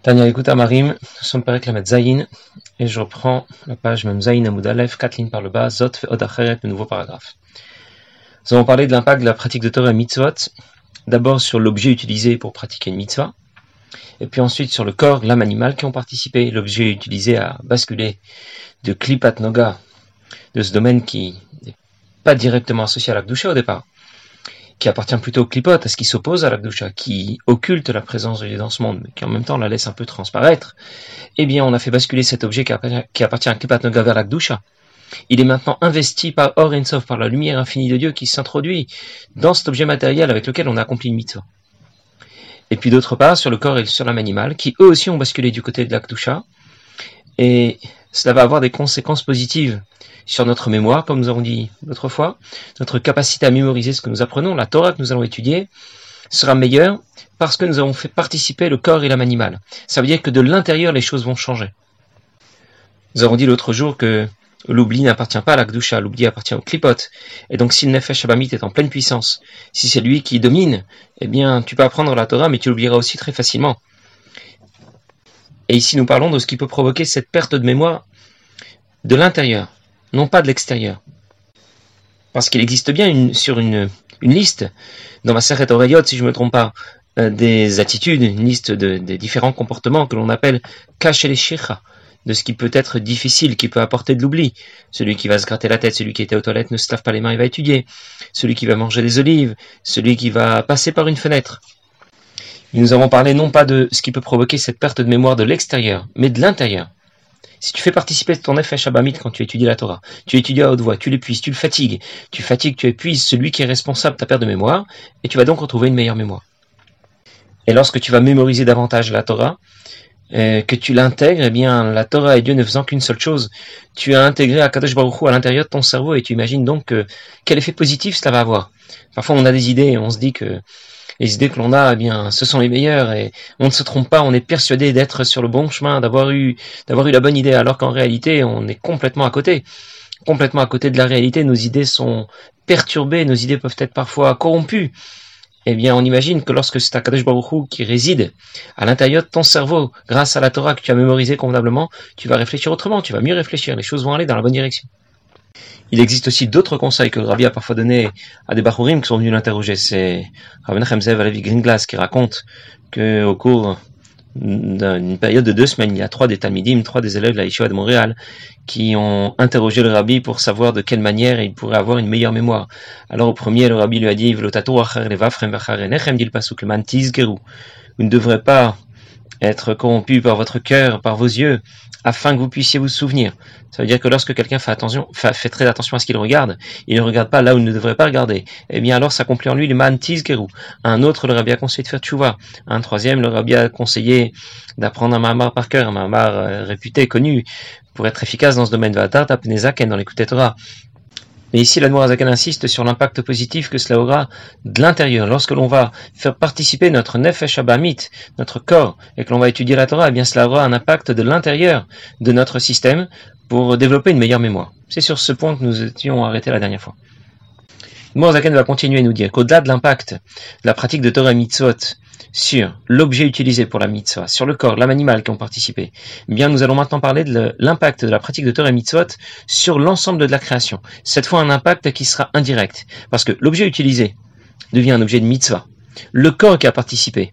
Tania écoute Marim, nous sommes la Lamed Zayin, et je reprends la page même Zayin Amoudalef, 4 lignes par le bas, Zot Od Acheret, le nouveau paragraphe. Nous avons parlé de l'impact de la pratique de Torah et Mitzvot, d'abord sur l'objet utilisé pour pratiquer une mitzvah, et puis ensuite sur le corps, l'âme animale qui ont participé, l'objet utilisé à basculer de Klipat Noga, de ce domaine qui n'est pas directement associé à l'Akdusha au départ, qui appartient plutôt au clipot, à ce qui s'oppose à l'Akdusha, qui occulte la présence de Dieu dans ce monde, mais qui en même temps la laisse un peu transparaître, eh bien on a fait basculer cet objet qui appartient, à Klipat Noga vers. Il est maintenant investi par Or par la lumière infinie de Dieu qui s'introduit dans cet objet matériel avec lequel on a accompli une mitzvah. Et puis d'autre part, sur le corps et sur l'âme animale, qui eux aussi ont basculé du côté de l'Akdusha, et cela va avoir des conséquences positives sur notre mémoire, comme nous avons dit l'autre fois. Notre capacité à mémoriser ce que nous apprenons, la Torah que nous allons étudier, sera meilleure parce que nous avons fait participer le corps et l'âme animale. Ça veut dire que de l'intérieur, les choses vont changer. Nous avons dit l'autre jour que l'oubli n'appartient pas à l'Akdusha, l'oubli appartient au Klipot. Et donc si le Nefesh Abamit est en pleine puissance, si c'est lui qui domine, eh bien tu peux apprendre la Torah, mais tu l'oublieras aussi très facilement. Et ici nous parlons de ce qui peut provoquer cette perte de mémoire de l'intérieur non pas de l'extérieur. Parce qu'il existe bien une, sur une, liste, dans ma Seret Orayot, si je ne me trompe pas, euh, des attitudes, une liste de, des différents comportements que l'on appelle les shikha, de ce qui peut être difficile, qui peut apporter de l'oubli. Celui qui va se gratter la tête, celui qui était aux toilettes ne se lave pas les mains, il va étudier. Celui qui va manger des olives, celui qui va passer par une fenêtre. Nous avons parlé non pas de ce qui peut provoquer cette perte de mémoire de l'extérieur, mais de l'intérieur. Si tu fais participer ton effet Shabamit quand tu étudies la Torah, tu étudies à haute voix, tu l'épuises, tu le fatigues, tu fatigues, tu épuises celui qui est responsable de ta perte de mémoire, et tu vas donc retrouver une meilleure mémoire. Et lorsque tu vas mémoriser davantage la Torah, euh, que tu l'intègres, eh bien, la Torah et Dieu ne faisant qu'une seule chose, tu as intégré à Kadosh Baruch Hu à l'intérieur de ton cerveau et tu imagines donc quel effet positif cela va avoir. Parfois, on a des idées et on se dit que les idées que l'on a, eh bien, ce sont les meilleures et on ne se trompe pas, on est persuadé d'être sur le bon chemin, d'avoir eu, d'avoir eu la bonne idée, alors qu'en réalité, on est complètement à côté. Complètement à côté de la réalité, nos idées sont perturbées, nos idées peuvent être parfois corrompues. Eh bien, on imagine que lorsque c'est Akadosh Baruch qui réside à l'intérieur de ton cerveau, grâce à la Torah que tu as mémorisée convenablement, tu vas réfléchir autrement, tu vas mieux réfléchir, les choses vont aller dans la bonne direction. Il existe aussi d'autres conseils que le Rabbi a parfois donnés à des Bachurim qui sont venus l'interroger. C'est Rabbi Nachem Alevi Green-Glass qui raconte qu'au cours d'une période de deux semaines, il y a trois des Talmidim, trois des élèves de la Yeshiva de Montréal, qui ont interrogé le Rabbi pour savoir de quelle manière il pourrait avoir une meilleure mémoire. Alors au premier, le Rabbi lui a dit, vous ne devrez pas être corrompu par votre cœur, par vos yeux, afin que vous puissiez vous souvenir. Ça veut dire que lorsque quelqu'un fait attention, fait, très attention à ce qu'il regarde, il ne regarde pas là où il ne devrait pas regarder. Eh bien alors s'accomplit en lui le man tizgeru. Un autre leur a bien conseillé de faire tchouva. Un troisième leur a bien conseillé d'apprendre un mamar par cœur, un mamar euh, réputé, connu, pour être efficace dans ce domaine. Va dans l'écoute Torah. Mais ici, la Noirazakan insiste sur l'impact positif que cela aura de l'intérieur. Lorsque l'on va faire participer notre nefesh abamit, notre corps, et que l'on va étudier la Torah, eh bien cela aura un impact de l'intérieur de notre système pour développer une meilleure mémoire. C'est sur ce point que nous étions arrêtés la dernière fois. Noirazakan va continuer à nous dire qu'au-delà de l'impact la pratique de Torah mitzvot sur l'objet utilisé pour la mitzvah, sur le corps, l'âme animale qui ont participé, eh bien nous allons maintenant parler de l'impact de la pratique de Torah et mitzvot sur l'ensemble de la création. Cette fois un impact qui sera indirect, parce que l'objet utilisé devient un objet de mitzvah. Le corps qui a participé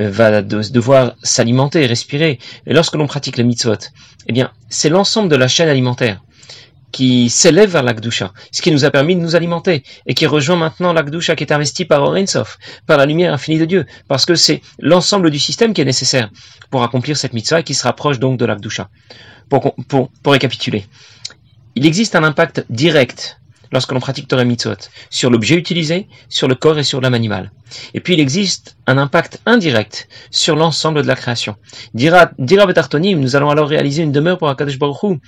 euh, va devoir s'alimenter, respirer. Et lorsque l'on pratique le mitzvot, eh bien, c'est l'ensemble de la chaîne alimentaire qui s'élève vers l'Akdusha, ce qui nous a permis de nous alimenter, et qui rejoint maintenant l'Akdusha qui est investi par Orensov, par la lumière infinie de Dieu, parce que c'est l'ensemble du système qui est nécessaire pour accomplir cette mitzvah et qui se rapproche donc de l'Akdusha. Pour, pour, pour récapituler, il existe un impact direct lorsque l'on pratique Torah Mitzvot, sur l'objet utilisé, sur le corps et sur l'âme animale. Et puis il existe un impact indirect sur l'ensemble de la création. Dira, dira Betartonim, nous allons alors réaliser une demeure pour Akadosh Baruch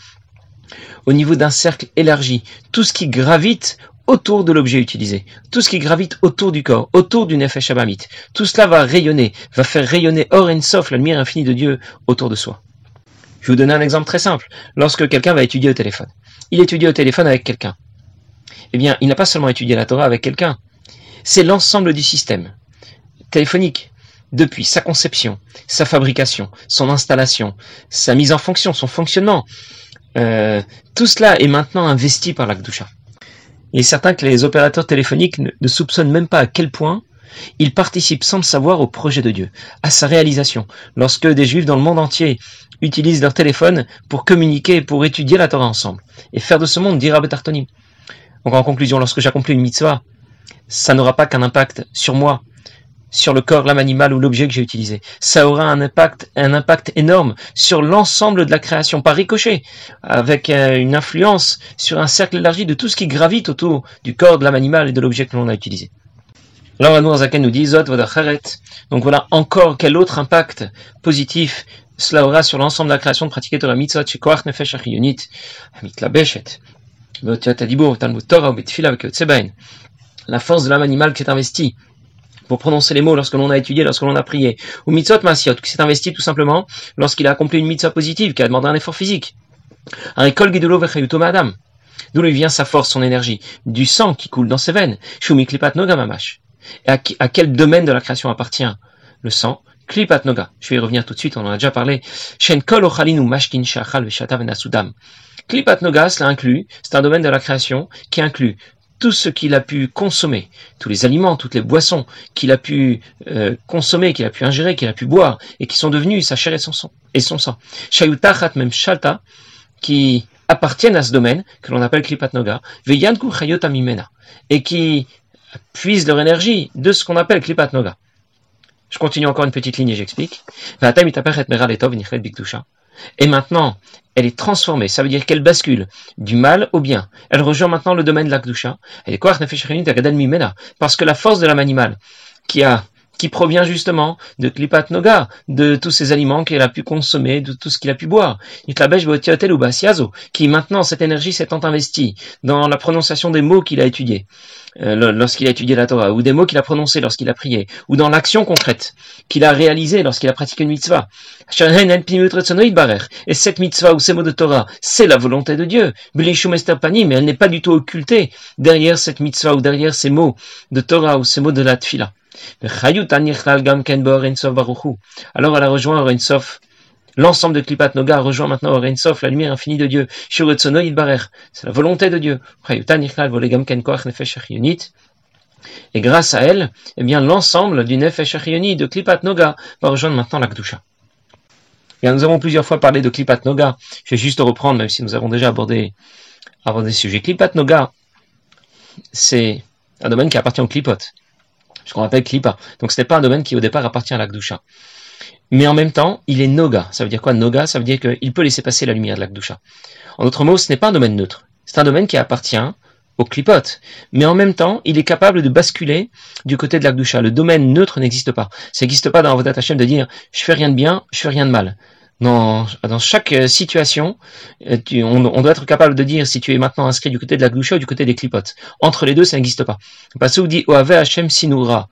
au niveau d'un cercle élargi, tout ce qui gravite autour de l'objet utilisé, tout ce qui gravite autour du corps, autour du Nefesh Abamit, tout cela va rayonner, va faire rayonner Or Sof, la lumière infinie de Dieu, autour de soi. Je vais vous donner un exemple très simple. Lorsque quelqu'un va étudier au téléphone, il étudie au téléphone avec quelqu'un. Eh bien, il n'a pas seulement étudié la Torah avec quelqu'un, c'est l'ensemble du système téléphonique, depuis sa conception, sa fabrication, son installation, sa mise en fonction, son fonctionnement, euh, tout cela est maintenant investi par l'Akdusha. Il est certain que les opérateurs téléphoniques ne, soupçonnent même pas à quel point ils participent sans le savoir au projet de Dieu, à sa réalisation. Lorsque des juifs dans le monde entier utilisent leur téléphone pour communiquer, pour étudier la Torah ensemble, et faire de ce monde, dira Betartoni. Donc en conclusion, lorsque j'accomplis une mitzvah, ça n'aura pas qu'un impact sur moi, sur le corps, l'âme animale ou l'objet que j'ai utilisé. Ça aura un impact, un impact énorme sur l'ensemble de la création, par ricochet, avec euh, une influence sur un cercle élargi de tout ce qui gravite autour du corps, de l'âme animale et de l'objet que l'on a utilisé. Alors, Zaken nous dit, Zot Donc voilà encore quel autre impact positif cela aura sur l'ensemble de la création de pratiquer Torah Mitzvot, chez Koach Nefesh Achiyonit, Mitla Beshet, la force de l'âme animale qui est investie pour prononcer les mots lorsque l'on a étudié, lorsque l'on a prié. Ou mitzvot masiot, qui s'est investi tout simplement lorsqu'il a accompli une mitzvah positive, qui a demandé un effort physique. Un école madame. D'où lui vient sa force, son énergie, du sang qui coule dans ses veines. Shumi klipat noga. Et à, à, quel domaine de la création appartient le sang Klipat noga. Je vais y revenir tout de suite, on en a déjà parlé. Shen kol ochalinu mashkin shachal veshatav Klipat noga, cela inclut, c'est un domaine de la création qui inclut tout ce qu'il a pu consommer, tous les aliments, toutes les boissons qu'il a pu euh, consommer, qu'il a pu ingérer, qu'il a pu boire, et qui sont devenus sa chair et son sang. Et son sang. Même shalta, qui appartiennent à ce domaine, que l'on appelle Klipat Noga, Veyanku Chayotamimena, et qui puisent leur énergie de ce qu'on appelle Klipat Noga. Je continue encore une petite ligne et j'explique. Et maintenant, elle est transformée. Ça veut dire qu'elle bascule du mal au bien. Elle rejoint maintenant le domaine de l'Akdusha. Elle est parce que la force de l'âme animale, qui a qui provient justement de Klipat Noga, de tous ces aliments qu'elle a pu consommer, de tout ce qu'il a pu boire. Qui maintenant, cette énergie s'étant investie dans la prononciation des mots qu'il a étudiés. Euh, lorsqu'il a étudié la Torah, ou des mots qu'il a prononcés lorsqu'il a prié, ou dans l'action concrète qu'il a réalisée lorsqu'il a pratiqué une mitzvah. Et cette mitzvah ou ces mots de Torah, c'est la volonté de Dieu. mais elle n'est pas du tout occultée derrière cette mitzvah ou derrière ces mots de Torah ou ces mots de la Tfila. Alors elle a rejoint Orensof L'ensemble de Klipat Noga rejoint maintenant Orensof, la lumière infinie de Dieu. C'est la volonté de Dieu. Et grâce à elle, eh bien, l'ensemble du Nefesh de Klipat Noga va rejoindre maintenant la Kdusha. Et nous avons plusieurs fois parlé de Klipat Noga. Je vais juste reprendre, même si nous avons déjà abordé, abordé ce sujet. Klipat Noga, c'est un domaine qui appartient au Klipot, ce qu'on appelle Klipa. Donc ce n'est pas un domaine qui au départ appartient à la Kdusha mais en même temps, il est Noga. Ça veut dire quoi Noga? Ça veut dire qu'il peut laisser passer la lumière de l'Akdusha. En d'autres mots, ce n'est pas un domaine neutre. C'est un domaine qui appartient au clipote. Mais en même temps, il est capable de basculer du côté de l'Akdusha. Le domaine neutre n'existe pas. Ça n'existe pas dans votre Hashem de dire je fais rien de bien, je fais rien de mal. Dans, dans chaque euh, situation, euh, on, doit être capable de dire si tu es maintenant inscrit du côté de la ou du côté des clipotes. Entre les deux, ça n'existe pas. Parce vous dit Oave Hashem Sinura.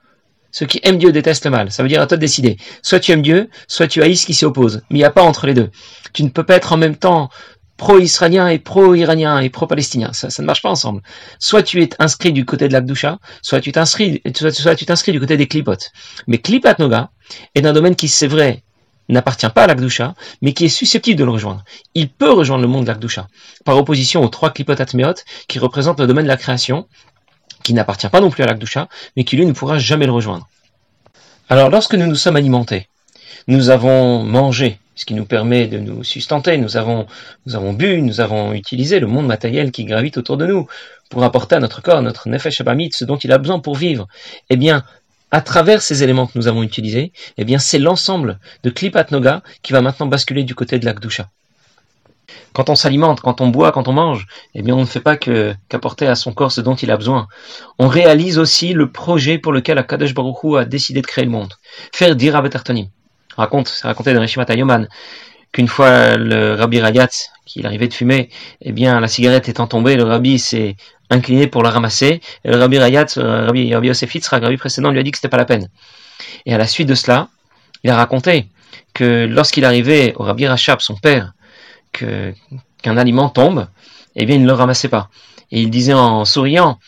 Ceux qui aiment Dieu détestent le mal. Ça veut dire à toi de décider. Soit tu aimes Dieu, soit tu haïs ce qui s'y oppose. Mais il n'y a pas entre les deux. Tu ne peux pas être en même temps pro-israélien et pro-iranien et pro-palestinien. Ça, ça, ne marche pas ensemble. Soit tu es inscrit du côté de l'Akdusha, soit tu t'inscris, soit, tu t'inscris du côté des clipotes. Mais Klipat Noga est un domaine qui, c'est vrai, n'appartient pas à l'Akdusha, mais qui est susceptible de le rejoindre. Il peut rejoindre le monde de l'Akdusha, par opposition aux trois Klipot Atmeot, qui représentent le domaine de la création, qui n'appartient pas non plus à l'Akdusha, mais qui lui ne pourra jamais le rejoindre. Alors lorsque nous nous sommes alimentés, nous avons mangé, ce qui nous permet de nous sustenter, nous avons, nous avons bu, nous avons utilisé le monde matériel qui gravite autour de nous pour apporter à notre corps, notre nefesh abamit, ce dont il a besoin pour vivre. Eh bien, à travers ces éléments que nous avons utilisés, eh bien, c'est l'ensemble de Klipat Noga qui va maintenant basculer du côté de l'Akdusha. Quand on s'alimente, quand on boit, quand on mange, eh bien on ne fait pas qu'apporter à son corps ce dont il a besoin. On réalise aussi le projet pour lequel Akadosh Baruch Hu a décidé de créer le monde. Faire dire à Raconte, c'est raconté dans Rishimat Yoman qu'une fois le Rabbi Rayat, qui arrivait de fumer, eh bien la cigarette étant tombée, le Rabbi s'est incliné pour la ramasser. Et le Rabbi Rayat, le Rabbi, Rabbi Yosef le Rabbi précédent, lui a dit que c'était pas la peine. Et à la suite de cela, il a raconté que lorsqu'il arrivait au Rabbi Rachab, son père, qu'un aliment tombe, eh bien il ne le ramassait pas. Et il disait en souriant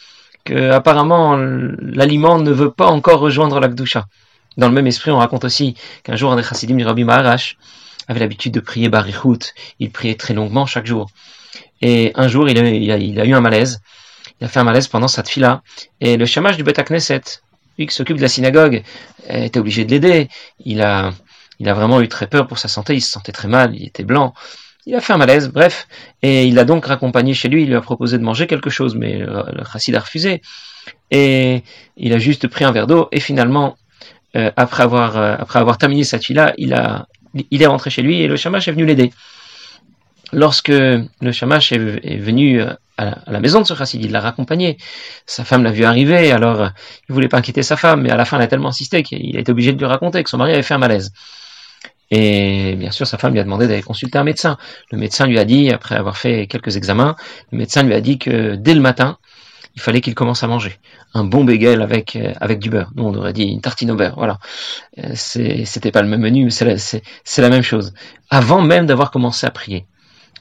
que apparemment l'aliment ne veut pas encore rejoindre l'Akdusha. Dans le même esprit, on raconte aussi qu'un jour, un des chassidim du Rabbi Maharash avait l'habitude de prier Barichut. Il priait très longuement chaque jour. Et un jour, a, il a, eu un malaise. Il a fait un malaise pendant sa fila. Et le chamage du Beth Knesset, lui qui s'occupe de la synagogue, était obligé de l'aider. Il a, il a vraiment eu très peur pour sa santé. Il se sentait très mal. Il était blanc. Il a fait un malaise, bref, et il a donc raccompagné chez lui, il lui a proposé de manger quelque chose, mais le chassid a refusé, et il a juste pris un verre d'eau, et finalement, euh, après, avoir, euh, après avoir terminé cette fille-là, il, a, il est rentré chez lui, et le shamash est venu l'aider. Lorsque le shamash est, venu euh, à la, maison de ce chassid, il l'a raccompagné, sa femme l'a vu arriver, alors il voulait pas inquiéter sa femme, mais à la fin, elle a tellement insisté qu'il a été obligé de lui raconter que son mari avait fait un malaise. Et bien sûr, sa femme lui a demandé d'aller consulter un médecin. Le médecin lui a dit, après avoir fait quelques examens, le médecin lui a dit que dès le matin, il fallait qu'il commence à manger un bon bagel avec euh, du beurre. Nous, on aurait dit une tartine au beurre. Voilà. Euh, c'était pas le même menu, mais c'est la même chose. Avant même d'avoir commencé à prier.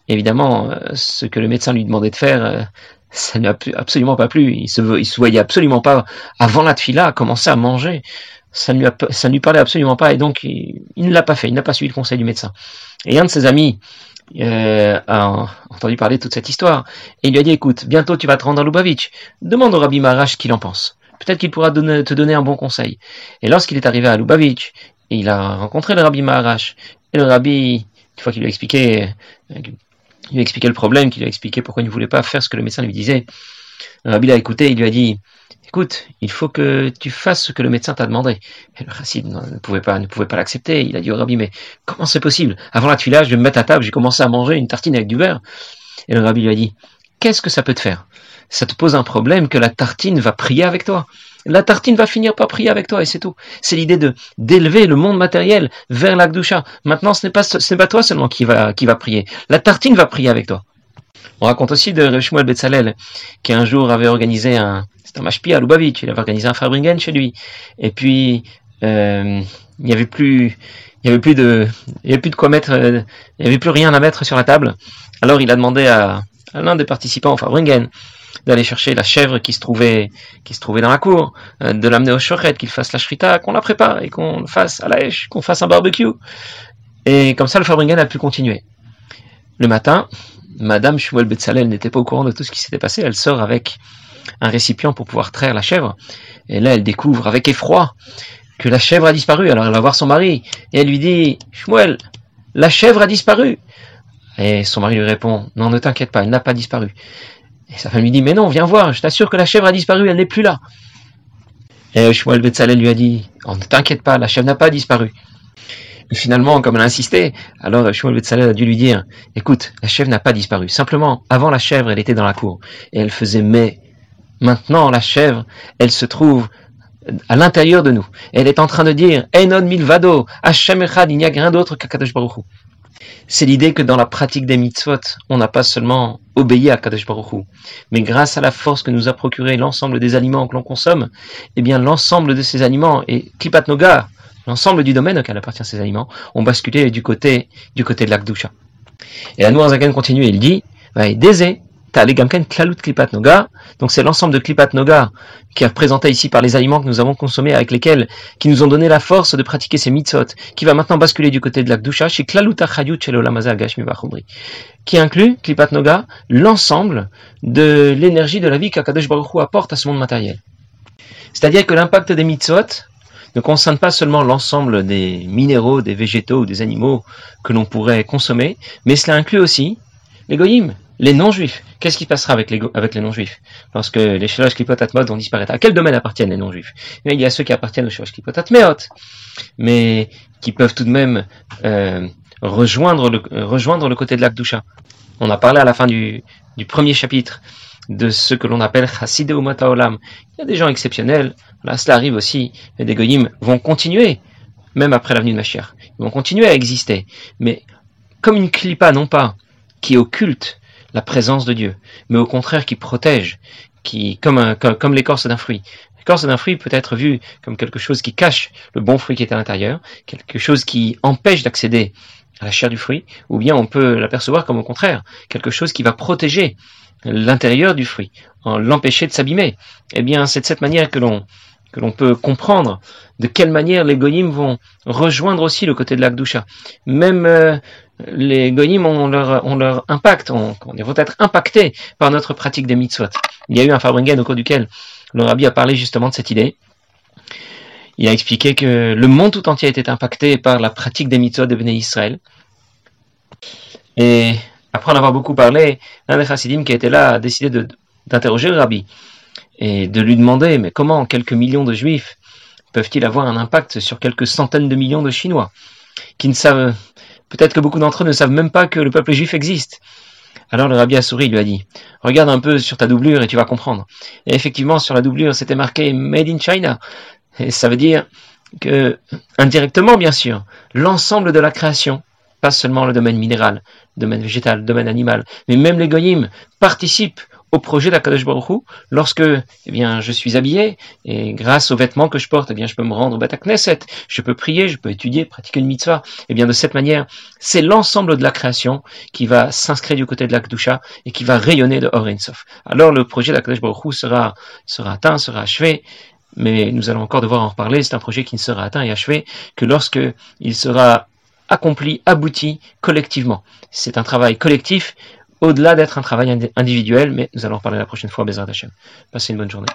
Évidemment, euh, ce que le médecin lui demandait de faire, ça ne lui a absolument pas plu. Il se, se voyait absolument pas avant la tefila commencer à manger ça ne lui, parlait absolument pas et donc il, ne l'a pas fait, il n'a pas suivi le conseil du médecin. Et un de ses amis euh, a entendu parler de toute cette histoire et il lui a dit écoute, bientôt tu vas te rendre à Lubavitch, demande au Rabbi Marash qu'il en pense. Peut-être qu'il pourra te donner un bon conseil. Et lorsqu'il est arrivé à Lubavitch, il a rencontré le Rabbi Maharash et le Rabbi, une fois qu'il lui a expliqué, euh, il lui a expliqué le problème, qu'il lui a expliqué pourquoi il ne voulait pas faire ce que le médecin lui disait, le Rabbi l'a écouté, il lui a dit écoute, il faut que tu fasses ce que le médecin t'a demandé. Et le chassid ne pouvait pas, ne pouvait pas l'accepter. Il a dit au rabbi, mais comment c'est possible? Avant la tuilage, je vais me mettre à table, j'ai commencé à manger une tartine avec du beurre. Et le rabbi lui a dit, qu'est-ce que ça peut te faire? Ça te pose un problème que la tartine va prier avec toi. La tartine va finir par prier avec toi et c'est tout. C'est l'idée de d'élever le monde matériel vers l'Akdusha. Maintenant, ce n'est pas ce n'est pas toi seulement qui va qui va prier. La tartine va prier avec toi. On raconte aussi de Shmuel Betzalel qui un jour avait organisé un, c'est un mashpi à Lubavitch, il avait organisé un Farbringen chez lui. Et puis, euh, il n'y avait plus, il y avait plus de, il y avait plus de quoi mettre, euh, il n'y avait plus rien à mettre sur la table. Alors il a demandé à, l'un des participants au Farbringen d'aller chercher la chèvre qui se trouvait, qui se trouvait dans la cour, euh, de l'amener au shochet, qu'il fasse la shrita, qu'on la prépare et qu'on fasse à la hache, qu'on fasse un barbecue. Et comme ça, le Farbringen a pu continuer. Le matin, Madame Shmuel Betzalel n'était pas au courant de tout ce qui s'était passé. Elle sort avec un récipient pour pouvoir traire la chèvre. Et là, elle découvre avec effroi que la chèvre a disparu. Alors elle va voir son mari et elle lui dit, Shmuel, la chèvre a disparu. Et son mari lui répond, non, ne t'inquiète pas, elle n'a pas disparu. Et sa femme lui dit, mais non, viens voir, je t'assure que la chèvre a disparu, elle n'est plus là. Et Shmuel Betzalel lui a dit, oh, ne t'inquiète pas, la chèvre n'a pas disparu. Et finalement, comme elle a insisté, alors Shmuel Betzalel a dû lui dire, écoute, la chèvre n'a pas disparu. Simplement, avant la chèvre, elle était dans la cour. Et elle faisait mais Maintenant, la chèvre, elle se trouve à l'intérieur de nous. Elle est en train de dire Enon milvado, Hashem echad, il n'y a rien d'autre qu'Akadosh Baruch C'est l'idée que dans la pratique des mitzvot, on n'a pas seulement obéi à Kadosh Baruch mais grâce à la force que nous a procuré l'ensemble des aliments que l'on consomme, eh bien l'ensemble de ces aliments et Klipat Noga, l'ensemble du domaine auquel appartient ces aliments, ont basculé du côté du côté de l'Akdusha. Et la Noirzagan continue, il dit, Désé, Donc c'est l'ensemble de klipat noga qui est représenté ici par les aliments que nous avons consommés avec lesquels, qui nous ont donné la force de pratiquer ces mitzvot, qui va maintenant basculer du côté de la kdusha chez klalut achayut gashmi qui inclut klipat noga l'ensemble de l'énergie de la vie qu'Akadosh Baruch apporte à ce monde matériel. C'est-à-dire que l'impact des mitzvot ne concerne pas seulement l'ensemble des minéraux, des végétaux ou des animaux que l'on pourrait consommer, mais cela inclut aussi les goyim, les non-juifs. Qu'est-ce qui passera avec les, avec les non-juifs? Lorsque les Shalosh Klipotat vont disparaître. À quel domaine appartiennent les non-juifs? Il y a ceux qui appartiennent aux Shalosh Klipotat mais qui peuvent tout de même euh, rejoindre, le, rejoindre le côté de l'Akdusha. On a parlé à la fin du, du premier chapitre de ce que l'on appelle Chassidé Olam. Il y a des gens exceptionnels, là cela arrive aussi, et des goyim vont continuer, même après l'avenue de Mashiach. Ils vont continuer à exister. Mais comme une clipa, non pas, qui occulte la présence de Dieu, mais au contraire qui protège, qui comme, comme, l'écorce d'un fruit. L'écorce d'un fruit peut être vue comme quelque chose qui cache le bon fruit qui est à l'intérieur, quelque chose qui empêche d'accéder à la chair du fruit, ou bien on peut l'apercevoir comme au contraire, quelque chose qui va protéger l'intérieur du fruit, l'empêcher de s'abîmer. Eh bien, c'est de cette manière que l'on que l'on peut comprendre de quelle manière les goyim vont rejoindre aussi le côté de l'Akdusha. Même euh, les goyim ont leur, impact, ont, vont être impactés par notre pratique des mitzvot. Il y a eu un Farbringen au cours duquel le rabbi a parlé justement de cette idée. Il a expliqué que le monde tout entier était impacté par la pratique des mitzvot de Israël. Et après en avoir beaucoup parlé, l'un des chassidim qui était là a décidé d'interroger le rabbi et de lui demander mais comment quelques millions de juifs peuvent-ils avoir un impact sur quelques centaines de millions de Chinois qui ne savent peut-être que beaucoup d'entre eux ne savent même pas que le peuple juif existe. Alors le rabbi a souri, lui a dit Regarde un peu sur ta doublure et tu vas comprendre. Et effectivement, sur la doublure, c'était marqué Made in China. Et ça veut dire que, indirectement bien sûr, l'ensemble de la création, pas seulement le domaine minéral, domaine végétal, domaine animal, mais même les goyim participent au projet d'Akadosh Baruch lorsque eh bien, je suis habillé et grâce aux vêtements que je porte, eh bien, je peux me rendre au Beth Knesset, je peux prier, je peux étudier, pratiquer une mitzvah. Eh bien, de cette manière, c'est l'ensemble de la création qui va s'inscrire du côté de l'Akdusha et qui va rayonner de Sof. Alors, le projet d'Akadosh Baruch sera, sera atteint, sera achevé, mais nous allons encore devoir en reparler. C'est un projet qui ne sera atteint et achevé que lorsque il sera accompli, abouti collectivement. C'est un travail collectif au-delà d'être un travail individuel, mais nous allons en parler la prochaine fois, Bezrat Hashem. Passez une bonne journée.